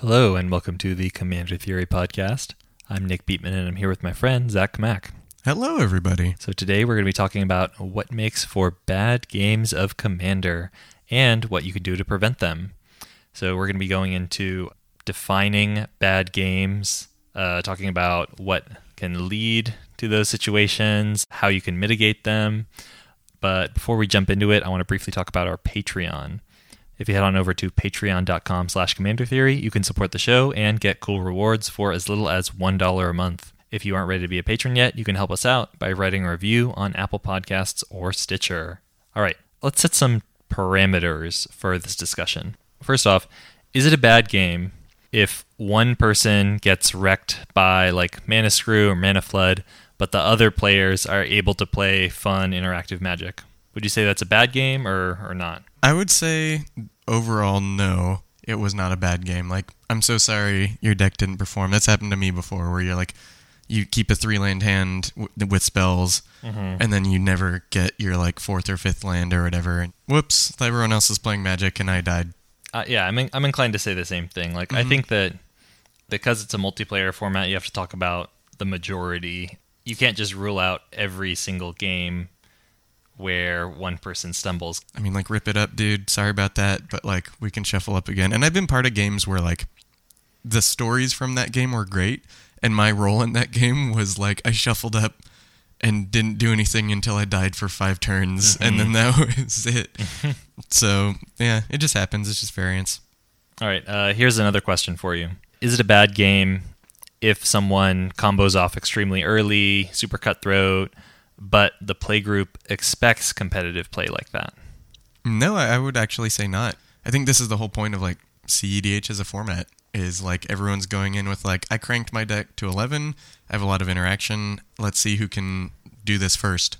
Hello, and welcome to the Commander Theory podcast. I'm Nick Beatman, and I'm here with my friend Zach Mack. Hello, everybody. So today we're going to be talking about what makes for bad games of Commander and what you can do to prevent them. So we're going to be going into defining bad games, uh, talking about what can lead to those situations, how you can mitigate them. But before we jump into it, I want to briefly talk about our Patreon. If you head on over to patreon.com slash commander theory, you can support the show and get cool rewards for as little as $1 a month. If you aren't ready to be a patron yet, you can help us out by writing a review on Apple Podcasts or Stitcher. All right, let's set some parameters for this discussion. First off, is it a bad game if one person gets wrecked by like Mana Screw or Mana Flood, but the other players are able to play fun interactive magic? Would you say that's a bad game or, or not? I would say overall, no, it was not a bad game. Like, I'm so sorry your deck didn't perform. That's happened to me before, where you're like, you keep a three land hand w- with spells, Mm-hmm. and then you never get your like fourth or fifth land or whatever. And whoops, everyone else is playing magic, and I died. Uh, yeah, I'm in, I'm inclined to say the same thing. Like I think that because it's a multiplayer format, you have to talk about the majority. You can't just rule out every single game where one person stumbles. I mean, like, rip it up, dude. Sorry about that, but like, we can shuffle up again. And I've been part of games where like the stories from that game were great, and my role in that game was like I shuffled up and didn't do anything until I died for five turns, and then that was it. so yeah, it just happens. It's just variance. All right, uh, here's another question for you: Is it a bad game if someone combos off extremely early, super cutthroat, but the play group expects competitive play like that? No, I would actually say not. I think this is the whole point of like CEDH as a format is like everyone's going in with like I cranked my deck to 11. I have a lot of interaction. Let's see who can do this first.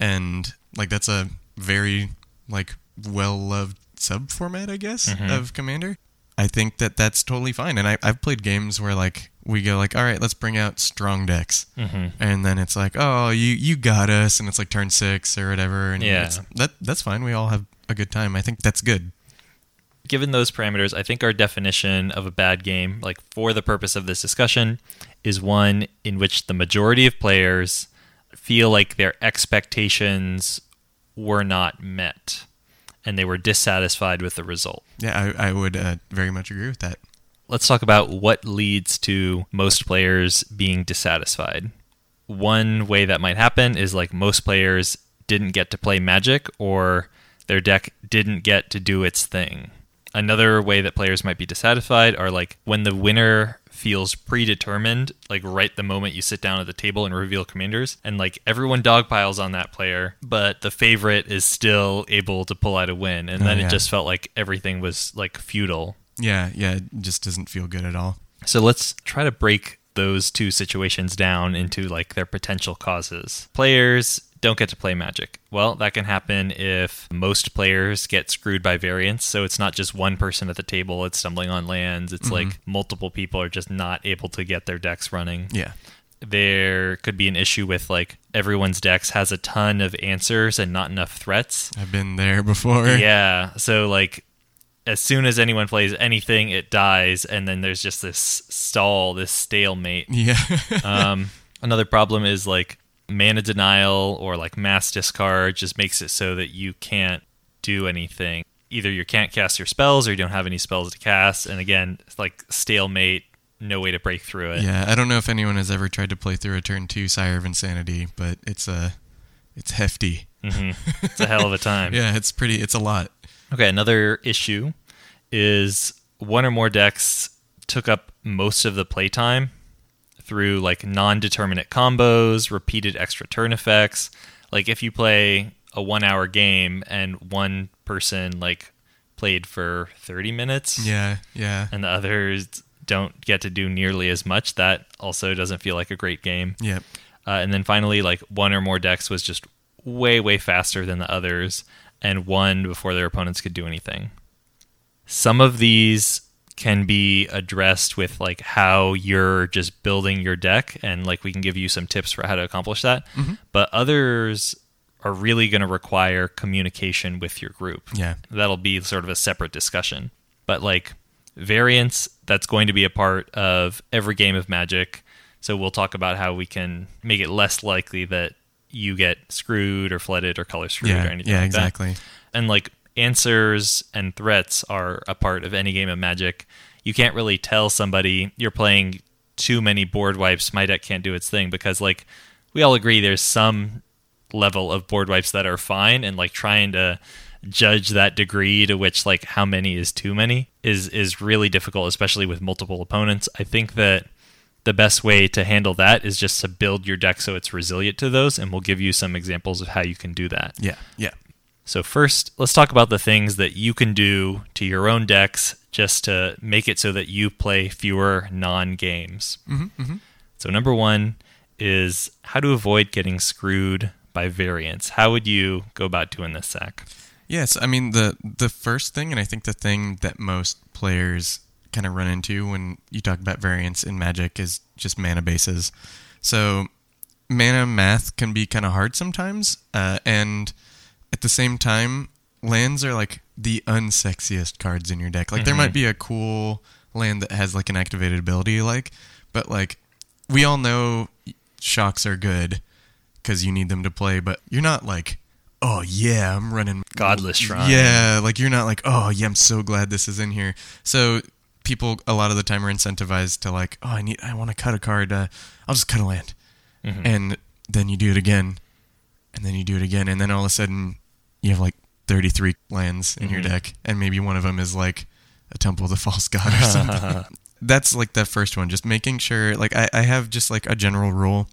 And like that's a very like well-loved sub format, I guess, of Commander. I think that that's totally fine. And I, I've played games where like we go like, all right, let's bring out strong decks, Mhm. and then it's like, oh, you you got us, and it's like turn six or whatever, and Yeah. it's, that that's fine. We all have a good time. I think that's good. Given those parameters, I think our definition of a bad game, like for the purpose of this discussion, is one in which the majority of players feel like their expectations were not met and they were dissatisfied with the result. Yeah, I, I would uh, very much agree with that. Let's talk about what leads to most players being dissatisfied. One way that might happen is like most players didn't get to play magic or their deck didn't get to do its thing. Another way that players might be dissatisfied are like when the winner feels predetermined, like right the moment you sit down at the table and reveal commanders, and like everyone dogpiles on that player, but the favorite is still able to pull out a win. And Oh, then yeah. it just felt like everything was like futile. Yeah, yeah, it just doesn't feel good at all. So let's try to break those two situations down into like their potential causes. Players don't get to play magic. Well, that can happen if most players get screwed by variance. So it's not just one person at the table, it's stumbling on lands. It's like multiple people are just not able to get their decks running. Yeah, There could be an issue with like everyone's decks has a ton of answers and not enough threats. I've been there before. Yeah. So like as soon as anyone plays anything, it dies, and then there's just this stall, this stalemate. Yeah. Um, another problem is like mana denial or like mass discard just makes it so that you can't do anything. Either you can't cast your spells or you don't have any spells to cast, and again, it's like stalemate, no way to break through it. yeah, I don't know if anyone has ever tried to play through a turn two Sire of Insanity, but it's a, it's hefty. hmm It's a hell of a time. Yeah, it's pretty. It's a lot. Okay, another issue is one or more decks took up most of the playtime through like non-determinate combos, repeated extra turn effects. Like if you play a 1-hour game and one person like played for 30 minutes Yeah, yeah, and the others don't get to do nearly as much, that also doesn't feel like a great game. yep. Uh, and then finally, like one or more decks was just way, way faster than the others and won before their opponents could do anything. Some of these can be addressed with like how you're just building your deck and like we can give you some tips for how to accomplish that mm-hmm. but others are really going to require communication with your group Yeah. that'll be sort of a separate discussion but like variance that's going to be a part of every game of magic so we'll talk about how we can make it less likely that you get screwed or flooded or color screwed Yeah. or anything Yeah. like that Exactly. and like answers and threats are a part of any game of magic you can't really tell somebody you're playing too many board wipes my deck can't do its thing because like we all agree there's some level of board wipes that are fine and like trying to judge that degree to which like how many is too many is is really difficult especially with multiple opponents i think that the best way to handle that is just to build your deck so it's resilient to those and we'll give you some examples of how you can do that Yeah. Yeah. So first, let's talk about the things that you can do to your own decks just to make it so that you play fewer non-games. Mm-hmm, So number one is how to avoid getting screwed by variance. How would you go about doing this, Zach? Yes, I mean the the first thing, and I think the thing that most players kind of run into when you talk about variance in Magic is just mana bases. So mana math can be kind of hard sometimes, uh, and at the same time, lands are like the unsexiest cards in your deck. Like there might be a cool land that has like an activated ability, you like, but like we all know shocks are good because you need them to play, but you're not like, oh yeah, I'm running Godless Shrine. Yeah, like you're not like, oh yeah, I'm so glad this is in here. So people a lot of the time are incentivized to like, oh, I need, I want to cut a card. Uh, I'll just cut a land, Mhm. and then you do it again, and then you do it again, and then all of a sudden you have like 33 lands in your Mhm. deck, and maybe one of them is like a Temple of the False God or something. That's like the first one, just making sure. Like I, I have just like a general rule,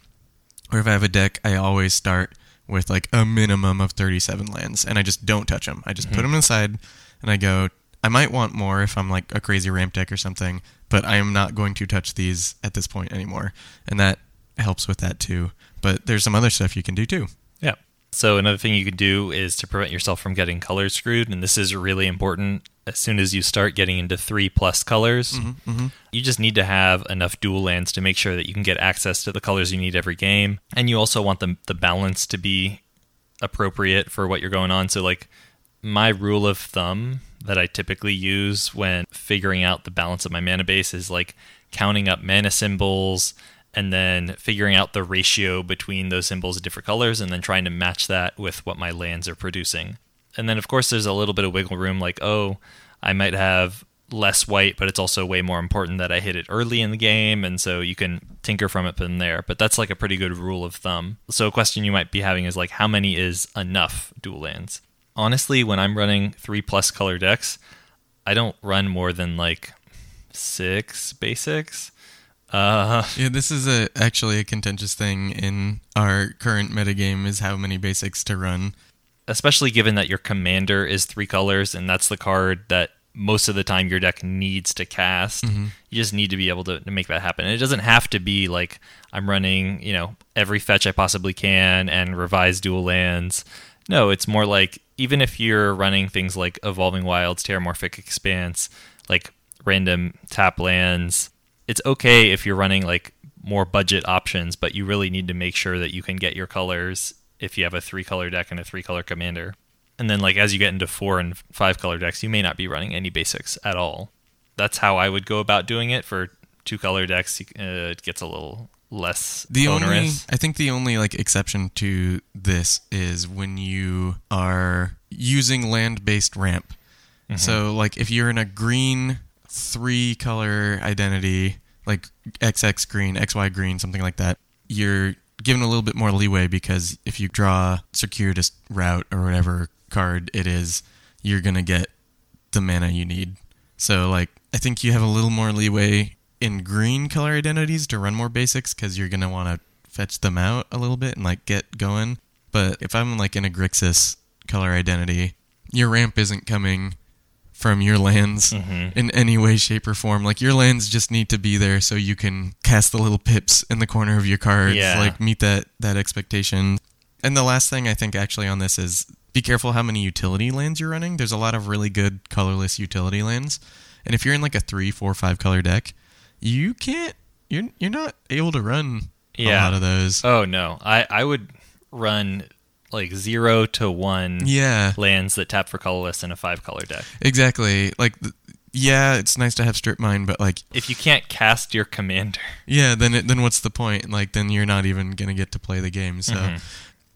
or if I have a deck, I always start with like a minimum of 37 lands, and I just don't touch them. I just put 'em put them aside, and I go. I might want more if I'm like a crazy ramp deck or something, but I am not going to touch these at this point anymore, and that helps with that too. But there's some other stuff you can do too. So another thing you could do is to prevent yourself from getting color screwed, and this is really important. As soon as you start getting into three plus colors, Mm-hmm. you just need to have enough dual lands to make sure that you can get access to the colors you need every game, and you also want the the balance to be appropriate for what you're going on. So like my rule of thumb that I typically use when figuring out the balance of my mana base is like counting up mana symbols and then figuring out the ratio between those symbols of different colors and then trying to match that with what my lands are producing. And then of course there's a little bit of wiggle room like oh, I might have less white, but it's also way more important that I hit it early in the game, and so you can tinker from it from there. But that's like a pretty good rule of thumb. So a question you might be having is like, how many is enough dual lands? Honestly, when I'm running three plus color decks, I don't run more than like six basics. Uh, Yeah, this is a actually a contentious thing in our current metagame is how many basics to run. especially given that your commander is three colors and that's the card that most of the time your deck needs to cast. You just need to be able to, to make that happen. And it doesn't have to be like i'm running you know every fetch i possibly can and revise dual lands. No it's more like even if you're running things like evolving wilds terramorphic expanse like random tap lands it's okay if you're running like more budget options, but you really need to make sure that you can get your colors if you have a three color deck and a three color commander. And then, like, as you get into four and five color decks, you may not be running any basics at all. That's how I would go about doing it. For two color decks, uh, it gets a little less The only. I think the only like exception to this is when you are using land-based ramp. Mm-hmm. So like if you're in a green three color identity, like XX green, XY green, something like that, you're given a little bit more leeway because if you draw circuitous route or whatever card it is, you're gonna get the mana you need. So like I think you have a little more leeway in green color identities to run more basics because you're gonna want to fetch them out a little bit and like get going. But if I'm like in a Grixis color identity, your ramp isn't coming from your lands Mhm. in any way, shape, or form. Like your lands just need to be there so you can cast the little pips in the corner of your cards. Yeah. Like meet that that expectation. And the last thing I think actually on this is be careful how many utility lands you're running. There's a lot of really good colorless utility lands. And if you're in like a three, four, five color deck, you can't. You're you're not able to run a lot of those. Oh no, I I would run like zero to one yeah, lands that tap for colorless in a five color deck. exactly. Like, th- yeah, it's nice to have strip mine, but like, If you can't cast your commander, yeah, then it, then what's the point? Like, then you're not even gonna get to play the game. So, Mhm.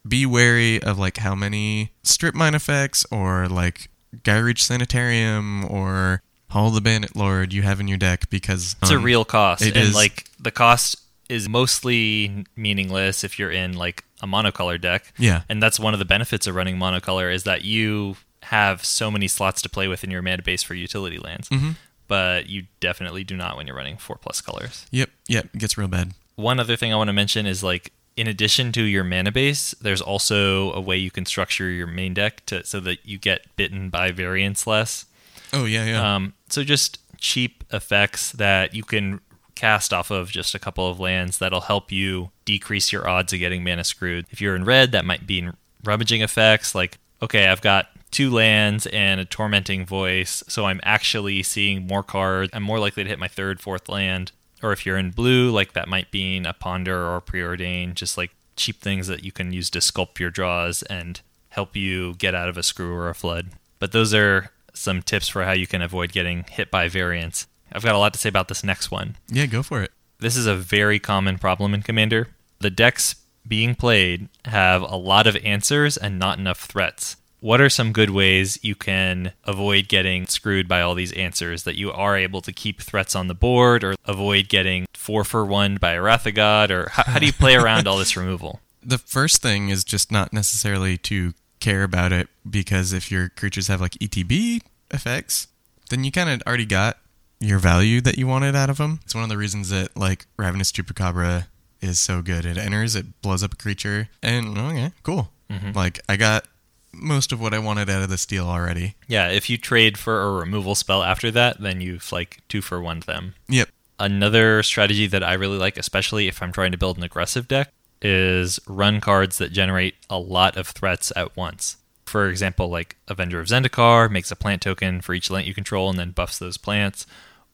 be wary of like how many strip mine effects or like Geier Reach Sanitarium or Hall the Bandit Lord you have in your deck because it's a um, real cost, it and is- like the cost is mostly meaningless if you're in like a monocolor deck. Yeah, And that's one of the benefits of running monocolor is that you have so many slots to play with in your mana base for utility lands. Mhm. But you definitely do not when you're running four plus colors. yep, yep. It gets real bad. One other thing I want to mention is like in addition to your mana base, there's also a way you can structure your main deck to so that you get bitten by variance less. Oh yeah, yeah. Um, so just cheap effects that you can cast off of just a couple of lands that'll help you decrease your odds of getting mana screwed. If you're in red, that might be rummaging effects like, okay, I've got two lands and a tormenting voice, so I'm actually seeing more cards. I'm more likely to hit my third, fourth land. Or if you're in blue, like that might be a ponder or preordain, just like cheap things that you can use to sculpt your draws and help you get out of a screw or a flood. But those are some tips for how you can avoid getting hit by variance. I've got a lot to say about this next one. yeah, go for it. This is a very common problem in Commander. The decks being played have a lot of answers and not enough threats. What are some good ways you can avoid getting screwed by all these answers that you are able to keep threats on the board or avoid getting four for one by a Wrath of God? Or how, how do you play around all this removal? The first thing is just not necessarily to care about it because if your creatures have like ETB effects, then you kind of already got your value that you wanted out of them. It's one of the reasons that like Ravenous Chupacabra is so good. It enters, it blows up a creature, and oh, okay, cool. Mm-hmm. Like I got most of what I wanted out of this deal already. Yeah, if you trade for a removal spell after that, then you've like two for one them. Yep. Another strategy that I really like, especially if I'm trying to build an aggressive deck, is run cards that generate a lot of threats at once. For example, like Avenger of Zendikar makes a plant token for each land you control and then buffs those plants.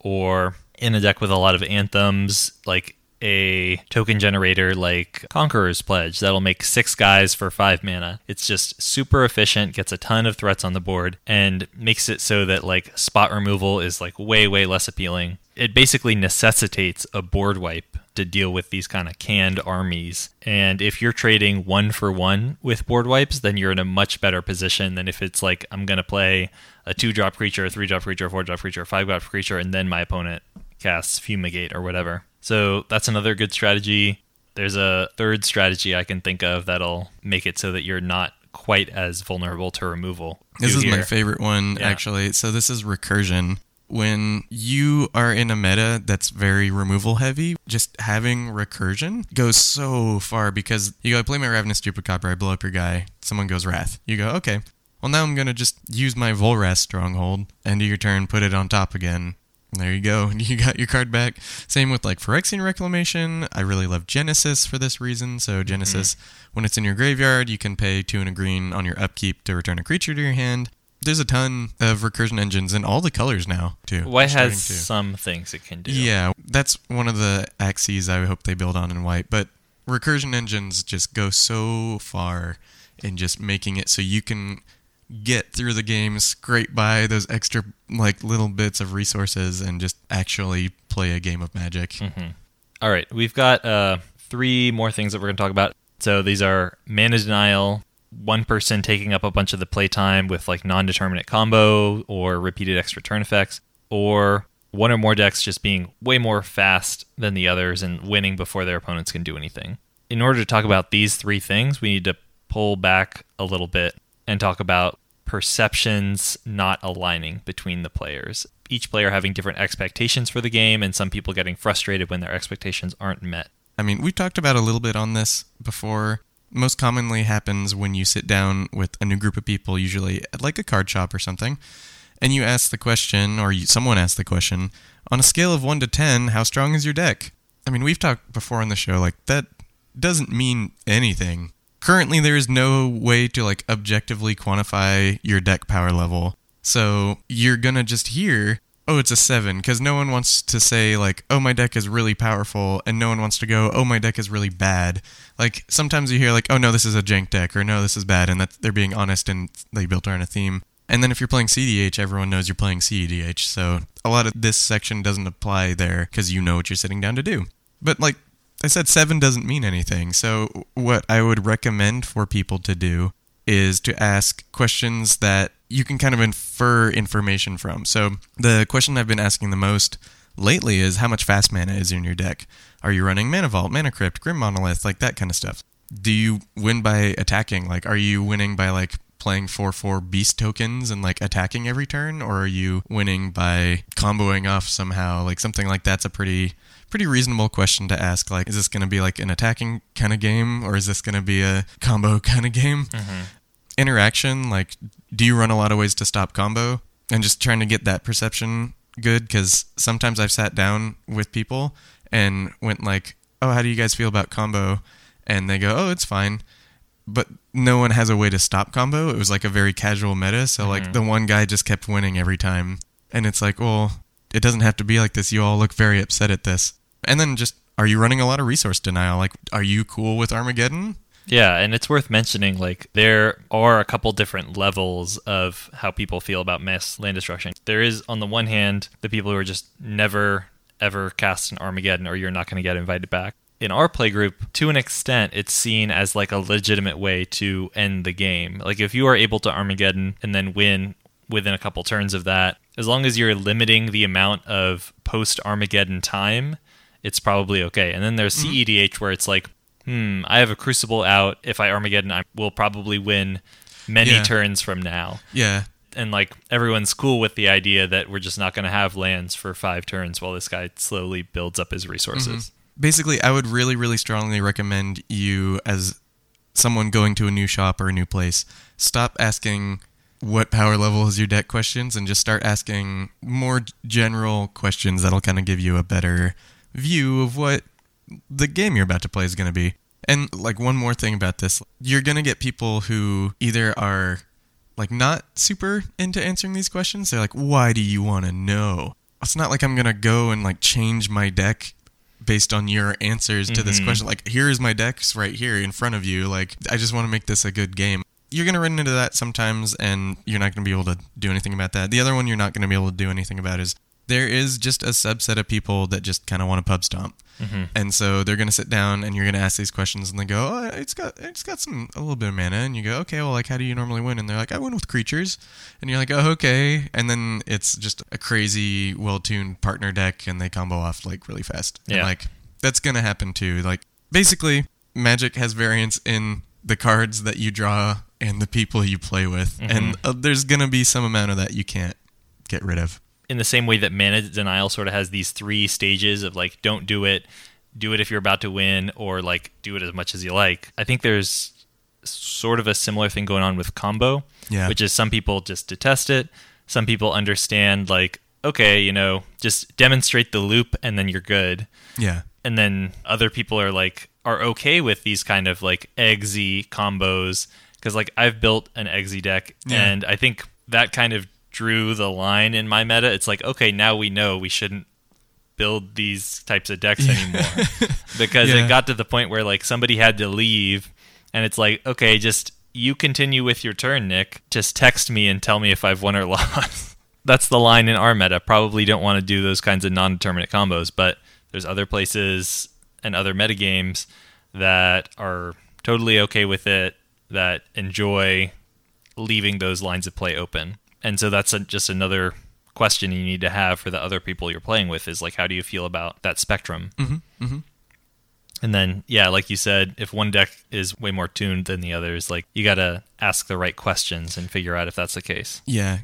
Or in a deck with a lot of anthems, like a token generator like Conqueror's Pledge that'll make six guys for five mana. It's just super efficient, gets a ton of threats on the board, and makes it so that like spot removal is like way, way less appealing. It basically necessitates a board wipe to deal with these kind of canned armies. And if you're trading one for one with board wipes, then you're in a much better position than if it's like I'm gonna play a two drop creature, a three drop creature, a four drop creature, a five drop creature, and then my opponent casts Fumigate or whatever. So that's another good strategy. There's a third strategy I can think of that'll make it so that you're not quite as vulnerable to removal. This is my favorite one, Yeah. actually. So this is recursion. When you are in a meta that's very removal heavy, just having recursion goes so far because you go, I play my Ravenous Chupacabra, I blow up your guy, someone goes Wrath. You go, okay, well now I'm going to just use my Volrath Stronghold, end of your turn, put it on top again. There you go. You got your card back. Same with like Phyrexian Reclamation. I really love Genesis for this reason. So mm-hmm. Genesis, when it's in your graveyard, you can pay two and a green on your upkeep to return a creature to your hand. There's a ton of recursion engines in all the colors now too. White has to- some things it can do. yeah, that's one of the axes I hope they build on in white. But recursion engines just go so far in just making it so you can get through the game, scrape by those extra like little bits of resources, and just actually play a game of Magic. All right, we've got uh, three more things that we're going to talk about. So these are mana denial, one person taking up a bunch of the playtime with like non-determinate combo or repeated extra turn effects, or one or more decks just being way more fast than the others and winning before their opponents can do anything. In order to talk about these three things, we need to pull back a little bit and talk about perceptions not aligning between the players. Each player having different expectations for the game, and some people getting frustrated when their expectations aren't met. I mean, we've talked about a little bit on this before. Most commonly happens when you sit down with a new group of people, usually at like a card shop or something, and you ask the question, or you, someone asks the question, on a scale of 1 to 10, how strong is your deck? I mean, we've talked before on the show, like, that doesn't mean anything. Currently, there is no way to, like, objectively quantify your deck power level. So you're gonna just hear oh, it's a seven, because no one wants to say, like, oh, my deck is really powerful, and no one wants to go, oh, my deck is really bad. Like, sometimes you hear, like, oh, no, this is a jank deck, or no, this is bad, and that they're being honest and they built around a theme. And then if you're playing CDH, everyone knows you're playing CEDH, so a lot of this section doesn't apply there because you know what you're sitting down to do. But, like, I said seven doesn't mean anything. So, what I would recommend for people to do is to ask questions that you can kind of infer information from. So, the question I've been asking the most lately is how much fast mana is in your deck? Are you running Mana Vault, Mana Crypt, Grim Monolith, like that kind of stuff? Do you win by attacking? Like, are you winning by like playing 4 4 beast tokens and like attacking every turn? Or are you winning by comboing off somehow? Like, something like that's a pretty pretty reasonable question to ask. Like, is this going to be like an attacking kind of game, or is this going to be a combo kind of game? Mm-hmm. Interaction, like, do you run a lot of ways to stop combo? And just trying to get that perception good because sometimes I've sat down with people and went like, "Oh, how do you guys feel about combo?" And they go, "Oh, it's fine." But no one has a way to stop combo. It was like a very casual meta, so like Mhm. the one guy just kept winning every time. And it's like, well, it doesn't have to be like this. You all look very upset at this. And then just are you running a lot of resource denial? Like are you cool with Armageddon? Yeah, and it's worth mentioning like there are a couple different levels of how people feel about mass land destruction. There is on the one hand the people who are just never ever cast an Armageddon or you're not going to get invited back. In our playgroup, to an extent, it's seen as like a legitimate way to end the game. Like if you are able to Armageddon and then win within a couple turns of that, as long as you're limiting the amount of post Armageddon time, it's probably okay. And then there's mm-hmm. CEDH where it's like, hmm, I have a Crucible out. If I Armageddon, I will probably win many Yeah. turns from now. Yeah. And like everyone's cool with the idea that we're just not going to have lands for five turns while this guy slowly builds up his resources. basically i would really really strongly recommend you as someone going to a new shop or a new place stop asking what power level is your deck questions and just start asking more general questions that'll kind of give you a better view of what the game you're about to play is going to be and like one more thing about this you're going to get people who either are like not super into answering these questions they're like why do you want to know it's not like i'm going to go and like change my deck based on your answers to this Mhm. question. Like, here is my decks right here in front of you. Like, I just want to make this a good game. You're going to run into that sometimes, and you're not going to be able to do anything about that. The other one you're not going to be able to do anything about is there is just a subset of people that just kind of want to pub stomp. Mhm. And so they're going to sit down and you're going to ask these questions and they go, "Oh, it's got it's got some a little bit of mana." And you go, "Okay, well like how do you normally win?" And they're like, "I win with creatures." And you're like, "Oh, okay." And then it's just a crazy well-tuned partner deck and they combo off like really fast. And Yeah. like that's going to happen too. Like basically Magic has variance in the cards that you draw and the people you play with. Mhm. And uh, there's going to be some amount of that you can't get rid of. In the same way that mana denial sort of has these three stages of like don't do it do it if you're about to win or like do it as much as you like i think there's sort of a similar thing going on with combo Yeah. which is some people just detest it some people understand like okay you know just demonstrate the loop and then you're good Yeah. and then other people are like are okay with these kind of like eggsy combos because like I've built an eggsy deck Yeah. and I think that kind of drew the line in my meta. It's like okay, now we know we shouldn't build these types of decks anymore because Yeah. it got to the point where like somebody had to leave and it's like okay, just you continue with your turn, Nick. Just text me and tell me if I've won or lost. That's the line in our meta. Probably don't want to do those kinds of non-determinate combos, but there's other places and other metagames that are totally okay with it that enjoy leaving those lines of play open. And so that's a, just another question you need to have for the other people you're playing with is like how do you feel about that spectrum? Mm-hmm. Mm-hmm. And then yeah, like you said, if one deck is way more tuned than the others, like you got to ask the right questions and figure out if that's the case. Yeah.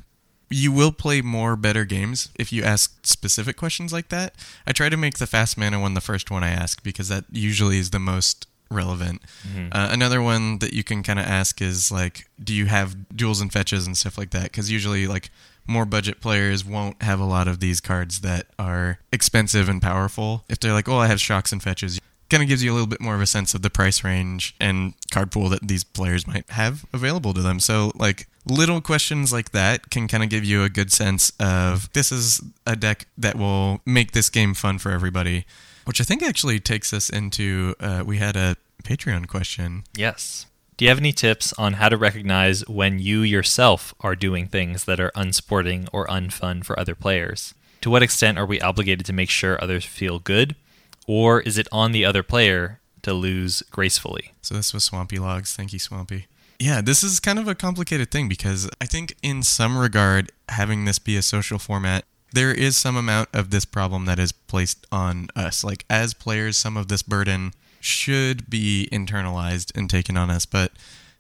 You will play more better games if you ask specific questions like that. I try to make the fast mana one the first one I ask because that usually is the most relevant. Uh, another one that you can kind of ask is like, do you have duels and fetches and stuff like that? Because usually, like, more budget players won't have a lot of these cards that are expensive and powerful. If they're like, oh, I have shocks and fetches, kind of gives you a little bit more of a sense of the price range and card pool that these players might have available to them. So, like, little questions like that can kind of give you a good sense of this is a deck that will make this game fun for everybody. Which I think actually takes us into uh, we had a Patreon question. Yes. Do you have any tips on how to recognize when you yourself are doing things that are unsporting or unfun for other players? To what extent are we obligated to make sure others feel good? Or is it on the other player to lose gracefully? So this was Swampy Logs. Thank you, Swampy. Yeah, this is kind of a complicated thing because I think, in some regard, having this be a social format, there is some amount of this problem that is placed on us. Like, as players, some of this burden should be internalized and taken on us. But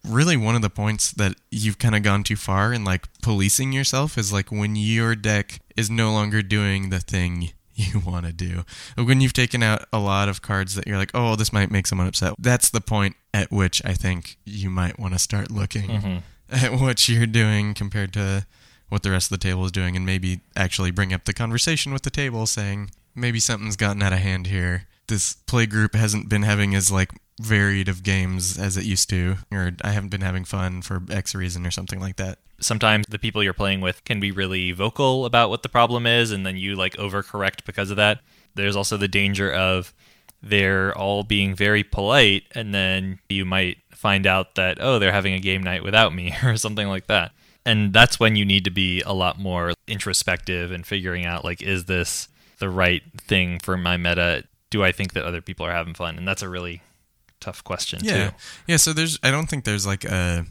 really, one of the points that you've kind of gone too far in like policing yourself is like when your deck is no longer doing the thing you want to do. When you've taken out a lot of cards that you're like, oh, this might make someone upset, that's the point at which I think you might want to start looking Mm-hmm. at what you're doing compared to what the rest of the table is doing and maybe actually bring up the conversation with the table saying, maybe something's gotten out of hand here. This play group hasn't been having as like varied of games as it used to, or I haven't been having fun for X reason or something like that. Sometimes the people you're playing with can be really vocal about what the problem is, and then you like overcorrect because of that. There's also the danger of they're all being very polite, and then you might find out that, oh, they're having a game night without me, or something like that. And that's when you need to be a lot more introspective and figuring out, like, is this the right thing for my meta? Do I think that other people are having fun? And that's a really tough question, Yeah. too. Yeah, so there's I don't think there's like a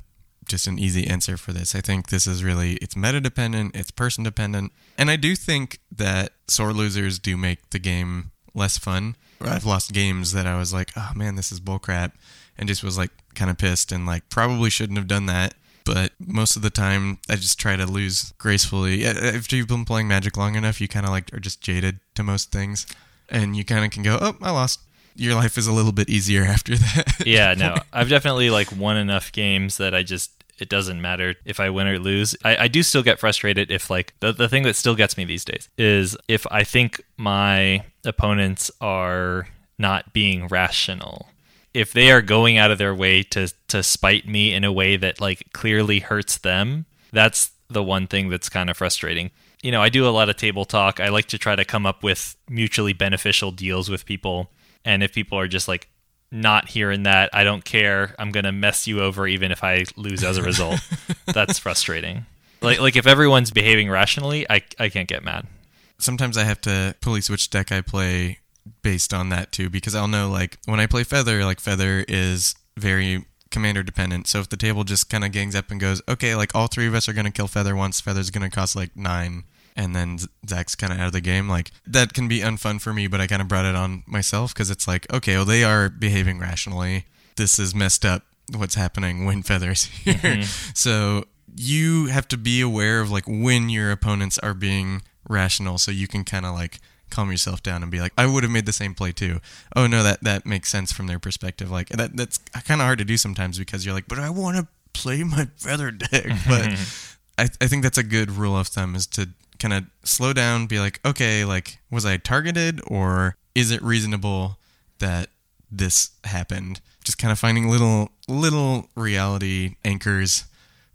just an easy answer for this. I think this is really it's meta dependent, it's person dependent. And I do think that sore losers do make the game less fun. I've lost games that I was like, "Oh man, this is bullcrap." And just was like kind of pissed and like probably shouldn't have done that. But most of the time, I just try to lose gracefully. Yeah, After you've been playing Magic long enough, you kind of like are just jaded to most things, and you kind of can go, "Oh, I lost." Your life is a little bit easier after that. yeah, no, I've definitely like won enough games that I just it doesn't matter if I win or lose. I, I do still get frustrated if like the the thing that still gets me these days is if I think my opponents are not being rational. If they are going out of their way to to spite me in a way that like clearly hurts them, that's the one thing that's kind of frustrating. You know, I do a lot of table talk. I like to try to come up with mutually beneficial deals with people. And if people are just like not hearing that, I don't care. I'm gonna mess you over even if I lose as a result. That's frustrating. Like like if everyone's behaving rationally, I I can't get mad. sometimes I have to police which deck I play based on that too, because I'll know like when I play Feather, like Feather is very commander dependent. So if the table just kind of gangs up and goes, okay, like all three of us are gonna kill Feather once, Feather's gonna cost like nine, and then Zach's kind of out of the game. Like that can be unfun for me, but I kind of brought it on myself because it's like, okay, well they are behaving rationally. This is messed up. What's happening when Feather's here? Mm-hmm. So you have to be aware of like when your opponents are being rational so you can kind of like calm yourself down and be like I would have made the same play too. Oh no, that that makes sense from their perspective. Like that that's kind of hard to do sometimes because you're like, but I want to play my feather deck. But I I think that's a good rule of thumb is to kind of slow down, be like, okay, like was I targeted or is it reasonable that this happened? Just kind of finding little little reality anchors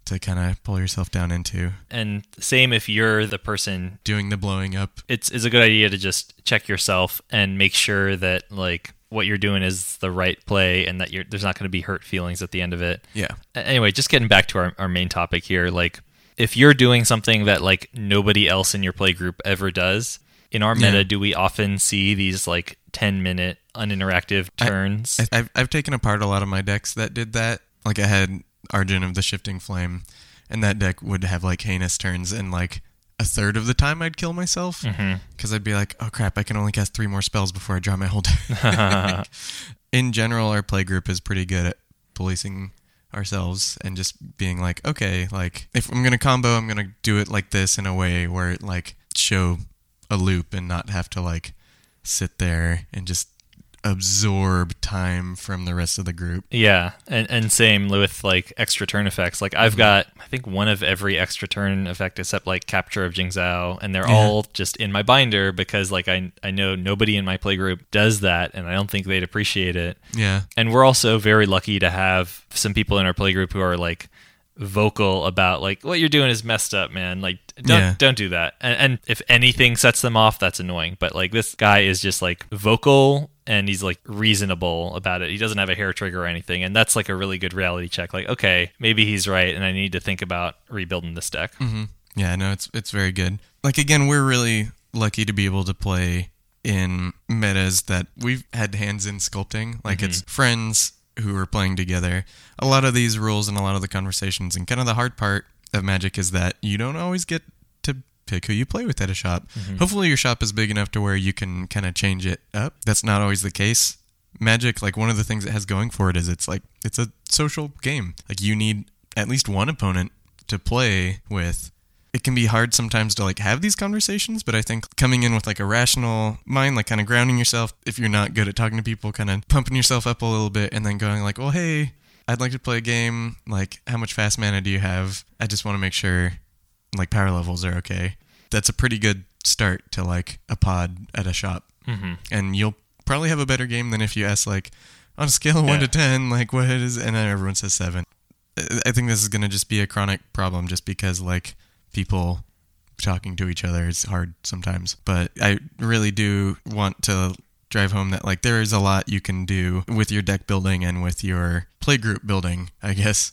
to kind of pull yourself down into. And same if you're the person Doing the blowing up. it's it's a good idea to just check yourself and make sure that like what you're doing is the right play and that you're there's not going to be hurt feelings at the end of it. Yeah. Anyway, just getting back to our, our main topic here, like if you're doing something that like nobody else in your play group ever does, in our meta, Yeah. do we often see these like 10 minute uninteractive turns? I, I've I've taken apart a lot of my decks that did that. Like I had Arjun of the Shifting Flame, and that deck would have like heinous turns, and like a third of the time I'd kill myself mm-hmm. because I'd be like, oh crap, I can only cast three more spells before I draw my whole deck. In general, our play group is pretty good at policing ourselves and just being like, okay, like if I'm gonna combo, I'm gonna do it like this in a way where it like show a loop and not have to like sit there and just absorb time from the rest of the group. Yeah, and and same with like extra turn effects. Like I've mm-hmm. got I think one of every extra turn effect except like capture of Jingzhou, and they're Yeah. all just in my binder because like I I know nobody in my playgroup does that, and I don't think they'd appreciate it. Yeah. And we're also very lucky to have some people in our playgroup who are like vocal about like what you're doing is messed up, man. Like don't Yeah. don't do that. And, and if anything sets them off, that's annoying. But like this guy is just like vocal and he's like reasonable about it. He doesn't have a hair trigger or anything, and that's like a really good reality check. Like okay, maybe he's right, and I need to think about rebuilding this deck. hmm Yeah, no, it's it's very good. Like again, we're really lucky to be able to play in metas that we've had hands in sculpting. Like it's friends who are playing together. A lot of these rules and a lot of the conversations and kind of the hard part of Magic is that you don't always get to pick who you play with at a shop. Mm-hmm. Hopefully your shop is big enough to where you can kind of change it up. That's not always the case. Magic, like one of the things it has going for it is it's like it's a social game. Like you need at least one opponent to play with. It can be hard sometimes to like have these conversations, but I think coming in with like a rational mind, like kind of grounding yourself if you're not good at talking to people, kind of pumping yourself up a little bit and then going like, "Well, hey, I'd like to play a game. Like, how much fast mana do you have? I just want to make sure like power levels are okay." That's a pretty good start to like a pod at a shop hmm and you'll probably have a better game than if you ask like on a scale of one to ten, like what is, and then everyone says seven. I- I think this is gonna just be a chronic problem, just because like people talking to each other is hard sometimes. But I really do want to drive home that like there is a lot you can do with your deck building and with your playgroup building, I guess,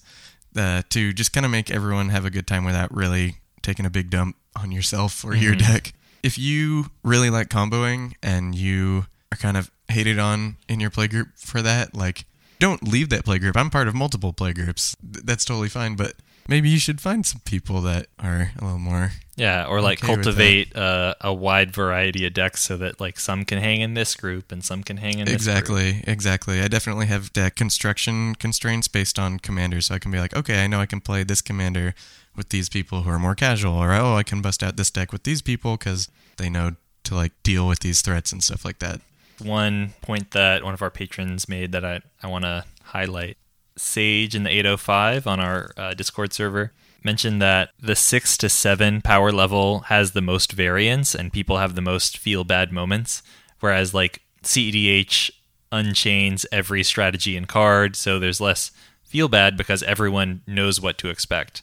uh, to just kind of make everyone have a good time without really taking a big dump on yourself or your Mhm. deck. If you really like comboing and you are kind of hated on in your playgroup for that, like don't leave that playgroup. I'm part of multiple playgroups. Th- That's totally fine, but maybe you should find some people that are a little more Yeah, or like Okay cultivate uh, a wide variety of decks so that like some can hang in this group and some can hang in this group. Exactly, exactly. I definitely have deck construction constraints based on commanders, so I can be like, okay, I know I can play this commander with these people who are more casual, or oh, I can bust out this deck with these people because they know to like deal with these threats and stuff like that. one point that one of our patrons made that I, I want to highlight. Sage in the 805 on our uh, Discord server mentioned that the 6 to 7 power level has the most variance and people have the most feel bad moments, whereas like CEDH unchains every strategy and card, so there's less feel bad because everyone knows what to expect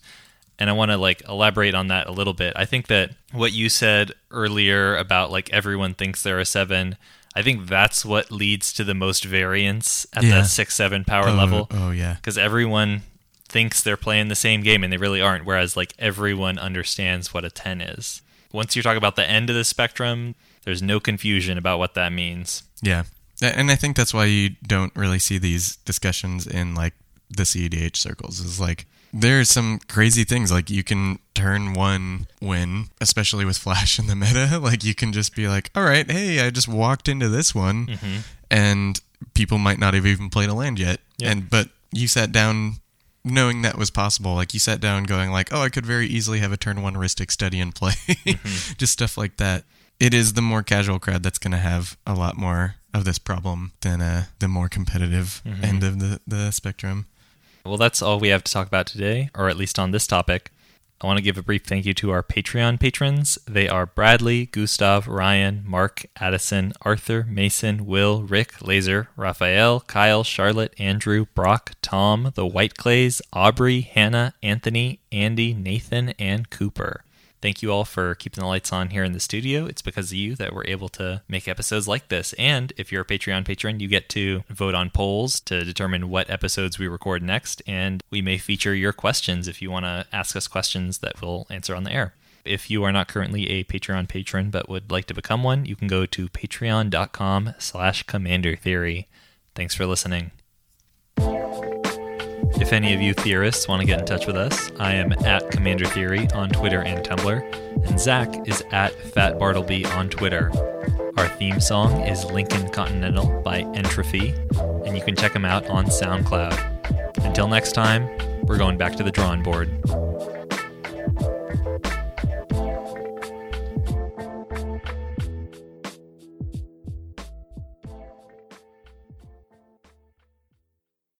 and I want to like elaborate on that a little bit. I think that what you said earlier about like everyone thinks they're a seven, I think that's what leads to the most variance at Yeah. the six seven power oh, level Oh yeah. because everyone thinks they're playing the same game and they really aren't. Whereas like everyone understands what a ten is. Once you talk about the end of the spectrum, there's no confusion about what that means. Yeah. And I think that's why you don't really see these discussions in like the CEDH circles. Is like there's some crazy things like you can turn one win, especially with Flash in the meta. Like you can just be like, all right, hey, I just walked into this one, Mm-hmm. and people might not have even played a land yet. Yep. And but you sat down knowing that was possible. Like you sat down going like, oh, I could very easily have a turn one Rhystic Study and play, Mm-hmm. just stuff like that. It is the more casual crowd that's going to have a lot more of this problem than uh, the more competitive Mhm. end of the, the spectrum. Well, that's all we have to talk about today, or at least on this topic. I want to give a brief thank you to our Patreon patrons. They are Bradley, Gustav, Ryan, Mark, Addison, Arthur, Mason, Will, Rick, Laser, Raphael, Kyle, Charlotte, Andrew, Brock, Tom, The White Clays, Aubrey, Hannah, Anthony, Andy, Nathan, and Cooper. Thank you all for keeping the lights on here in the studio. It's because of you that we're able to make episodes like this. And if you're a Patreon patron, you get to vote on polls to determine what episodes we record next. And we may feature your questions if you want to ask us questions that we'll answer on the air. If you are not currently a Patreon patron but would like to become one, you can go to patreon.com slash commander theory. Thanks for listening. If any of you theorists want to get in touch with us, I am at Commander Theory on Twitter and Tumblr, and Zach is at Fat Bartleby on Twitter. Our theme song is Lincoln Continental by Entropy, and you can check them out on SoundCloud. Until next time, we're going back to the drawing board.